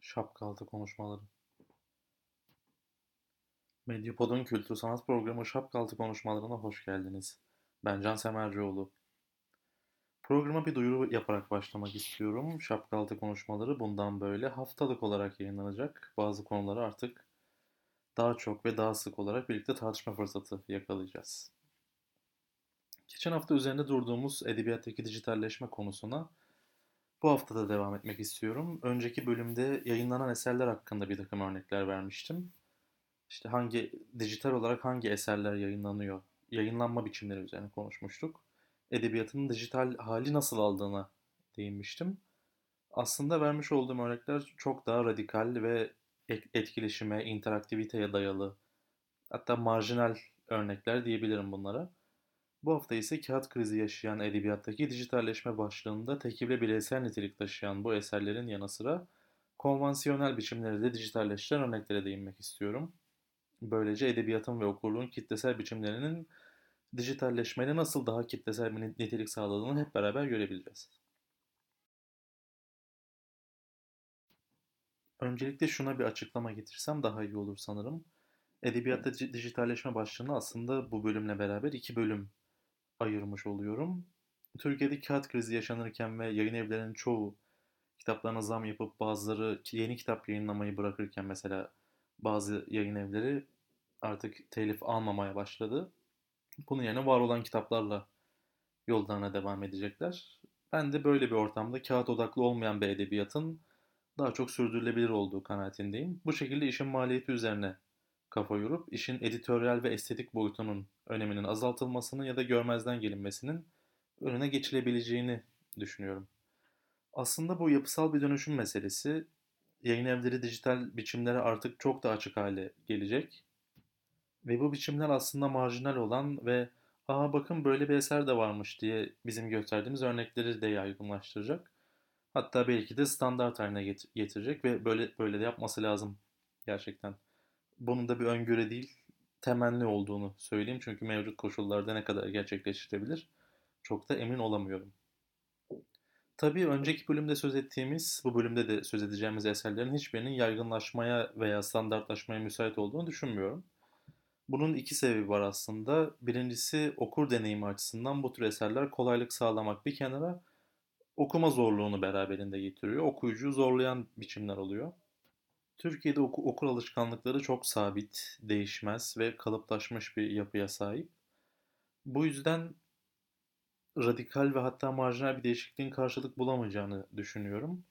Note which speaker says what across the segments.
Speaker 1: Şapkaltı konuşmaları. Medyapod'un kültür sanat programı Şapkaltı konuşmalarına hoş geldiniz. Ben Can Semercioğlu. Programa bir duyuru yaparak başlamak istiyorum. Şapkaltı konuşmaları bundan böyle haftalık olarak yayınlanacak. Bazı konuları artık daha çok ve daha sık olarak birlikte tartışma fırsatı yakalayacağız. Geçen hafta üzerinde durduğumuz edebiyattaki dijitalleşme konusuna bu hafta da devam etmek istiyorum. Önceki bölümde yayınlanan eserler hakkında bir takım örnekler vermiştim. İşte hangi dijital olarak hangi eserler yayınlanıyor, yayınlanma biçimleri üzerine konuşmuştuk. Edebiyatın dijital hali nasıl aldığına değinmiştim. Aslında vermiş olduğum örnekler çok daha radikal ve etkileşime, interaktiviteye dayalı, hatta marjinal örnekler diyebilirim bunlara. Bu hafta ise kağıt krizi yaşayan edebiyattaki dijitalleşme başlığında tekil ve bireysel nitelik taşıyan bu eserlerin yanı sıra konvansiyonel biçimleri de dijitalleştiren örneklere değinmek istiyorum. Böylece edebiyatın ve okurluğun kitlesel biçimlerinin dijitalleşmeyle nasıl daha kitlesel bir nitelik sağladığını hep beraber görebileceğiz. Öncelikle şuna bir açıklama getirsem daha iyi olur sanırım. Edebiyatta dijitalleşme başlığını aslında bu bölümle beraber iki bölüm ayırmış oluyorum. Türkiye'de kağıt krizi yaşanırken ve yayın evlerinin çoğu kitaplarına zam yapıp bazıları yeni kitap yayınlamayı bırakırken mesela bazı yayın evleri artık telif almamaya başladı. Bunun yerine var olan kitaplarla yollarına devam edecekler. Ben de böyle bir ortamda kağıt odaklı olmayan bir edebiyatın daha çok sürdürülebilir olduğu kanaatindeyim. Bu şekilde işin maliyeti üzerine kafa yorup işin editoryal ve estetik boyutunun öneminin azaltılmasının ya da görmezden gelinmesinin önüne geçilebileceğini düşünüyorum. Aslında bu yapısal bir dönüşüm meselesi. Yayın evleri dijital biçimlere artık çok da açık hale gelecek. Ve bu biçimler aslında marjinal olan ve ''Aa bakın böyle bir eser de varmış'' diye bizim gösterdiğimiz örnekleri de yaygınlaştıracak. Hatta belki de standart haline getirecek ve böyle böyle de yapması lazım gerçekten bunun da bir öngörü değil, temenni olduğunu söyleyeyim. Çünkü mevcut koşullarda ne kadar gerçekleştirebilir çok da emin olamıyorum. Tabii önceki bölümde söz ettiğimiz, bu bölümde de söz edeceğimiz eserlerin hiçbirinin yaygınlaşmaya veya standartlaşmaya müsait olduğunu düşünmüyorum. Bunun iki sebebi var aslında. Birincisi okur deneyimi açısından bu tür eserler kolaylık sağlamak bir kenara okuma zorluğunu beraberinde getiriyor. Okuyucuyu zorlayan biçimler oluyor. Türkiye'de oku, okur alışkanlıkları çok sabit, değişmez ve kalıplaşmış bir yapıya sahip. Bu yüzden radikal ve hatta marjinal bir değişikliğin karşılık bulamayacağını düşünüyorum.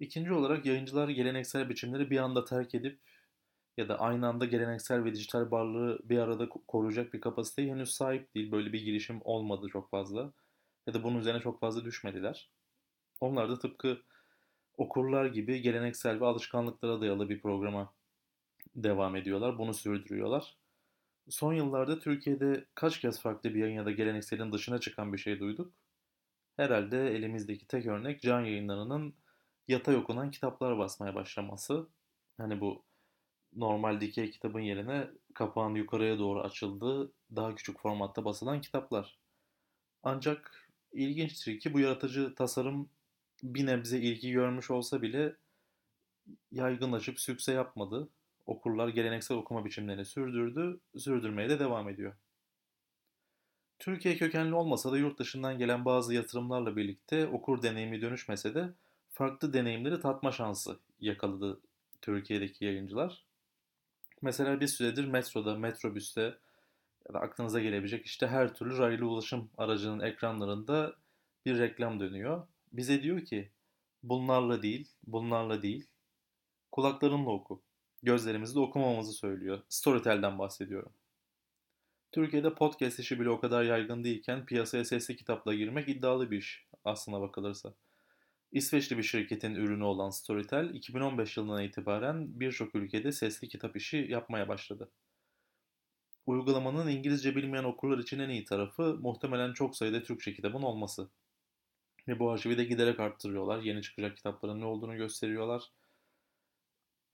Speaker 1: İkinci olarak yayıncılar geleneksel biçimleri bir anda terk edip ya da aynı anda geleneksel ve dijital varlığı bir arada koruyacak bir kapasiteye henüz sahip değil. Böyle bir girişim olmadı çok fazla. Ya da bunun üzerine çok fazla düşmediler. Onlar da tıpkı okurlar gibi geleneksel ve alışkanlıklara dayalı bir programa devam ediyorlar. Bunu sürdürüyorlar. Son yıllarda Türkiye'de kaç kez farklı bir yayın ya da gelenekselin dışına çıkan bir şey duyduk? Herhalde elimizdeki tek örnek can yayınlarının yatay okunan kitaplar basmaya başlaması. Hani bu normal dikey kitabın yerine kapağın yukarıya doğru açıldığı daha küçük formatta basılan kitaplar. Ancak ilginçtir ki bu yaratıcı tasarım bir nebze ilgi görmüş olsa bile yaygınlaşıp sükse yapmadı. Okurlar geleneksel okuma biçimlerini sürdürdü, sürdürmeye de devam ediyor. Türkiye kökenli olmasa da yurt dışından gelen bazı yatırımlarla birlikte okur deneyimi dönüşmese de farklı deneyimleri tatma şansı yakaladı Türkiye'deki yayıncılar. Mesela bir süredir metroda, metrobüste ya da aklınıza gelebilecek işte her türlü raylı ulaşım aracının ekranlarında bir reklam dönüyor bize diyor ki bunlarla değil, bunlarla değil, kulaklarınla oku. Gözlerimizle okumamızı söylüyor. Storytel'den bahsediyorum. Türkiye'de podcast işi bile o kadar yaygın değilken piyasaya sesli kitapla girmek iddialı bir iş aslına bakılırsa. İsveçli bir şirketin ürünü olan Storytel 2015 yılından itibaren birçok ülkede sesli kitap işi yapmaya başladı. Uygulamanın İngilizce bilmeyen okurlar için en iyi tarafı muhtemelen çok sayıda Türkçe kitabın olması. Ve bu arşivi de giderek arttırıyorlar. Yeni çıkacak kitapların ne olduğunu gösteriyorlar.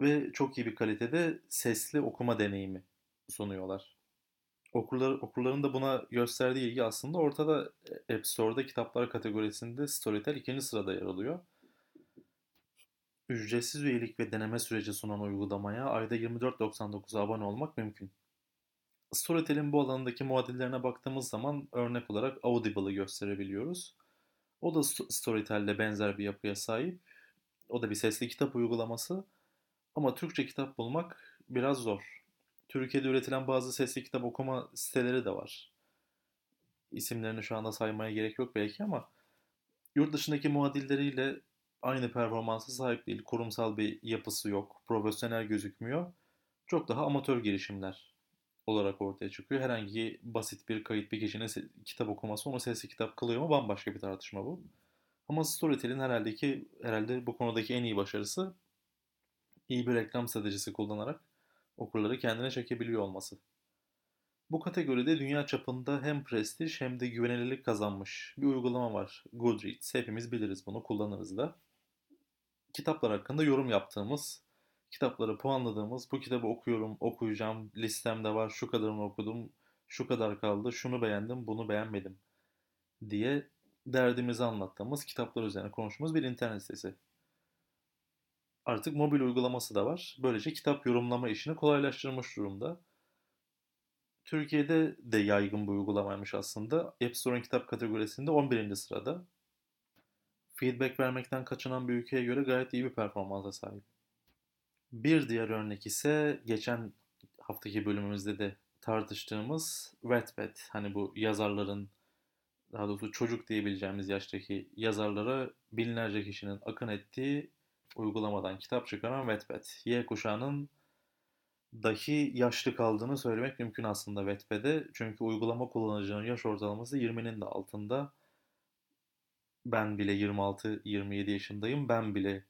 Speaker 1: Ve çok iyi bir kalitede sesli okuma deneyimi sunuyorlar. Okurlar, okurların da buna gösterdiği ilgi aslında ortada App Store'da kitaplar kategorisinde Storytel ikinci sırada yer alıyor. Ücretsiz üyelik ve deneme süreci sunan uygulamaya ayda 24.99'a abone olmak mümkün. Storytel'in bu alandaki muadillerine baktığımız zaman örnek olarak Audible'ı gösterebiliyoruz. O da Storytel'le benzer bir yapıya sahip. O da bir sesli kitap uygulaması. Ama Türkçe kitap bulmak biraz zor. Türkiye'de üretilen bazı sesli kitap okuma siteleri de var. İsimlerini şu anda saymaya gerek yok belki ama yurt dışındaki muadilleriyle aynı performansa sahip değil. Kurumsal bir yapısı yok. Profesyonel gözükmüyor. Çok daha amatör girişimler olarak ortaya çıkıyor. Herhangi basit bir kayıt bir kişinin kitap okuması onu sesli kitap kılıyor mu bambaşka bir tartışma bu. Ama Storytel'in herhalde ki herhalde bu konudaki en iyi başarısı iyi bir reklam stratejisi kullanarak okurları kendine çekebiliyor olması. Bu kategoride dünya çapında hem prestij hem de güvenilirlik kazanmış bir uygulama var. Goodreads. Hepimiz biliriz bunu, kullanırız da. Kitaplar hakkında yorum yaptığımız, kitapları puanladığımız, bu kitabı okuyorum, okuyacağım, listemde var, şu kadarını okudum, şu kadar kaldı, şunu beğendim, bunu beğenmedim diye derdimizi anlattığımız, kitaplar üzerine konuştuğumuz bir internet sitesi. Artık mobil uygulaması da var. Böylece kitap yorumlama işini kolaylaştırmış durumda. Türkiye'de de yaygın bu uygulamaymış aslında. App Store'un kitap kategorisinde 11. sırada. Feedback vermekten kaçınan bir ülkeye göre gayet iyi bir performansa sahip. Bir diğer örnek ise geçen haftaki bölümümüzde de tartıştığımız Wattpad. Hani bu yazarların daha doğrusu çocuk diyebileceğimiz yaştaki yazarlara binlerce kişinin akın ettiği uygulamadan kitap çıkaran Wattpad. Y kuşağının dahi yaşlı kaldığını söylemek mümkün aslında Wattpad'e. Çünkü uygulama kullanıcının yaş ortalaması 20'nin de altında. Ben bile 26-27 yaşındayım. Ben bile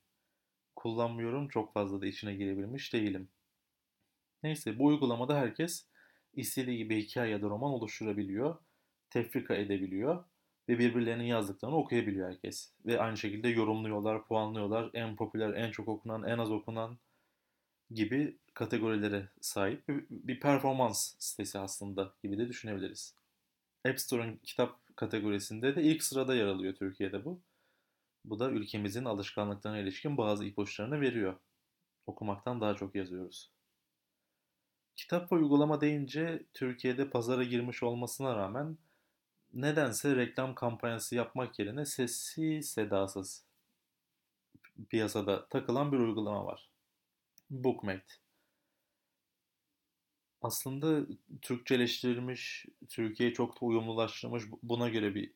Speaker 1: kullanmıyorum. Çok fazla da içine girebilmiş değilim. Neyse bu uygulamada herkes istediği gibi hikaye ya da roman oluşturabiliyor. Tefrika edebiliyor ve birbirlerinin yazdıklarını okuyabiliyor herkes. Ve aynı şekilde yorumluyorlar, puanlıyorlar. En popüler, en çok okunan, en az okunan gibi kategorilere sahip bir performans sitesi aslında gibi de düşünebiliriz. App Store'un kitap kategorisinde de ilk sırada yer alıyor Türkiye'de bu. Bu da ülkemizin alışkanlıklarına ilişkin bazı ipuçlarını veriyor. Okumaktan daha çok yazıyoruz. Kitap ve uygulama deyince Türkiye'de pazara girmiş olmasına rağmen nedense reklam kampanyası yapmak yerine sessiz sedasız piyasada takılan bir uygulama var. Bookmate. Aslında Türkçeleştirilmiş, Türkiye'ye çok da uyumlulaştırılmış, buna göre bir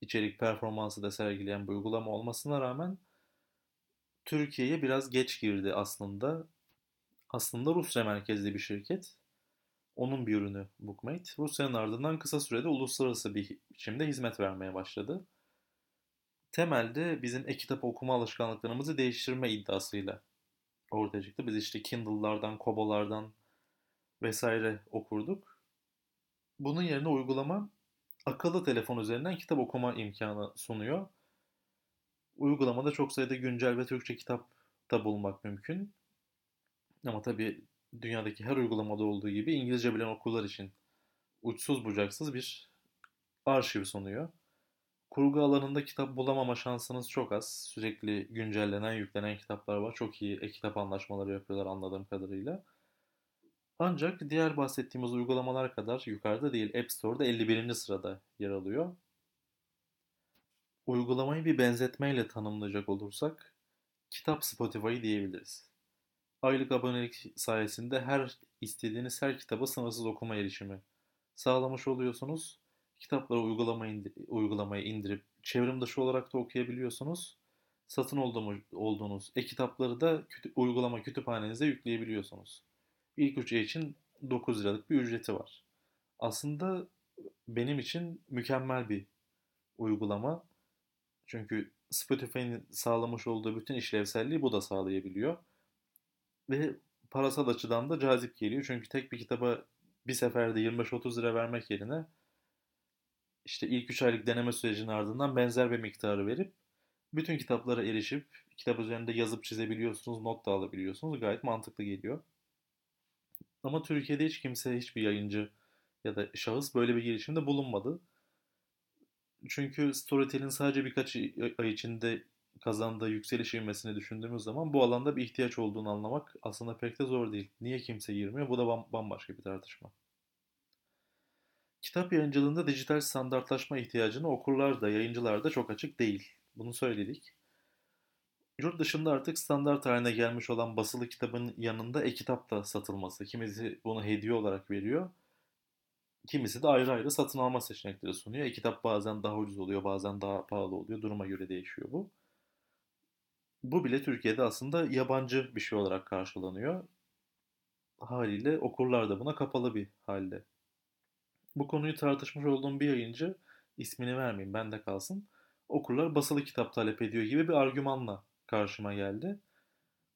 Speaker 1: içerik performansı da sergileyen bir uygulama olmasına rağmen Türkiye'ye biraz geç girdi aslında. Aslında Rusya merkezli bir şirket onun bir ürünü Bookmate. Rusya'nın ardından kısa sürede uluslararası bir biçimde hizmet vermeye başladı. Temelde bizim e-kitap okuma alışkanlıklarımızı değiştirme iddiasıyla ortaya çıktı. Biz işte Kindle'lardan, Kobo'lardan vesaire okurduk. Bunun yerine uygulama akıllı telefon üzerinden kitap okuma imkanı sunuyor. Uygulamada çok sayıda güncel ve Türkçe kitap da bulmak mümkün. Ama tabii dünyadaki her uygulamada olduğu gibi İngilizce bilen okullar için uçsuz bucaksız bir arşiv sunuyor. Kurgu alanında kitap bulamama şansınız çok az. Sürekli güncellenen, yüklenen kitaplar var. Çok iyi e-kitap anlaşmaları yapıyorlar anladığım kadarıyla. Ancak diğer bahsettiğimiz uygulamalar kadar yukarıda değil App Store'da 51. sırada yer alıyor. Uygulamayı bir benzetmeyle tanımlayacak olursak kitap Spotify diyebiliriz. Aylık abonelik sayesinde her istediğiniz her kitaba sınırsız okuma erişimi sağlamış oluyorsunuz. Kitapları uygulamayı, uygulamayı indirip çevrim dışı olarak da okuyabiliyorsunuz. Satın olduğunuz e-kitapları da kütü, uygulama kütüphanenize yükleyebiliyorsunuz. İlk üç ay için 9 liralık bir ücreti var. Aslında benim için mükemmel bir uygulama. Çünkü Spotify'ın sağlamış olduğu bütün işlevselliği bu da sağlayabiliyor. Ve parasal açıdan da cazip geliyor. Çünkü tek bir kitaba bir seferde 25-30 lira vermek yerine işte ilk 3 aylık deneme sürecinin ardından benzer bir miktarı verip bütün kitaplara erişip kitap üzerinde yazıp çizebiliyorsunuz, not da alabiliyorsunuz. Gayet mantıklı geliyor. Ama Türkiye'de hiç kimse, hiçbir yayıncı ya da şahıs böyle bir girişimde bulunmadı. Çünkü Storytel'in sadece birkaç ay içinde kazandığı yükseliş ivmesini düşündüğümüz zaman bu alanda bir ihtiyaç olduğunu anlamak aslında pek de zor değil. Niye kimse girmiyor? Bu da bambaşka bir tartışma. Kitap yayıncılığında dijital standartlaşma ihtiyacını okurlar da yayıncılar da çok açık değil. Bunu söyledik. Yurt dışında artık standart haline gelmiş olan basılı kitabın yanında e-kitap da satılması. Kimisi bunu hediye olarak veriyor. Kimisi de ayrı ayrı satın alma seçenekleri sunuyor. E-kitap bazen daha ucuz oluyor, bazen daha pahalı oluyor. Duruma göre değişiyor bu. Bu bile Türkiye'de aslında yabancı bir şey olarak karşılanıyor. Haliyle okurlar da buna kapalı bir halde. Bu konuyu tartışmış olduğum bir yayıncı, ismini vermeyeyim bende kalsın, okurlar basılı kitap talep ediyor gibi bir argümanla karşıma geldi.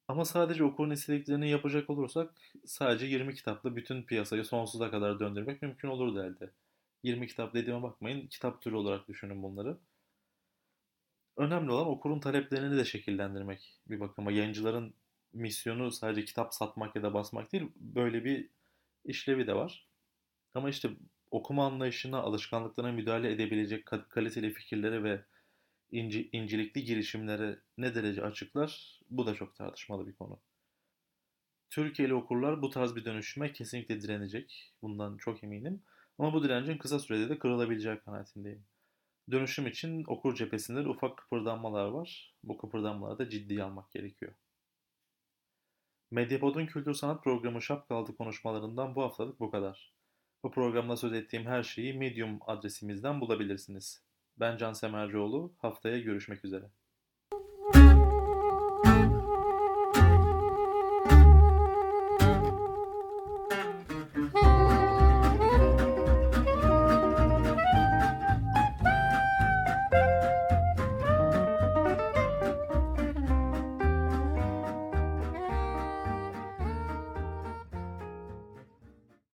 Speaker 1: Ama sadece okurun istediklerini yapacak olursak sadece 20 kitapla bütün piyasayı sonsuza kadar döndürmek mümkün olur derdi. 20 kitap dediğime bakmayın, kitap türü olarak düşünün bunları. Önemli olan okurun taleplerini de şekillendirmek bir bakıma. Yayıncıların misyonu sadece kitap satmak ya da basmak değil, böyle bir işlevi de var. Ama işte okuma anlayışına, alışkanlıklarına müdahale edebilecek kaliteli fikirlere ve inci, incelikli girişimlere ne derece açıklar bu da çok tartışmalı bir konu. Türkiye'li okurlar bu tarz bir dönüşüme kesinlikle direnecek. Bundan çok eminim. Ama bu direncin kısa sürede de kırılabileceği kanaatindeyim. Dönüşüm için okur cephesinde ufak kıpırdanmalar var. Bu kıpırdanmaları da ciddiye almak gerekiyor. Medyapod'un kültür sanat programı Şapkaldı konuşmalarından bu haftalık bu kadar. Bu programda söz ettiğim her şeyi Medium adresimizden bulabilirsiniz. Ben Can Semercioğlu. Haftaya görüşmek üzere.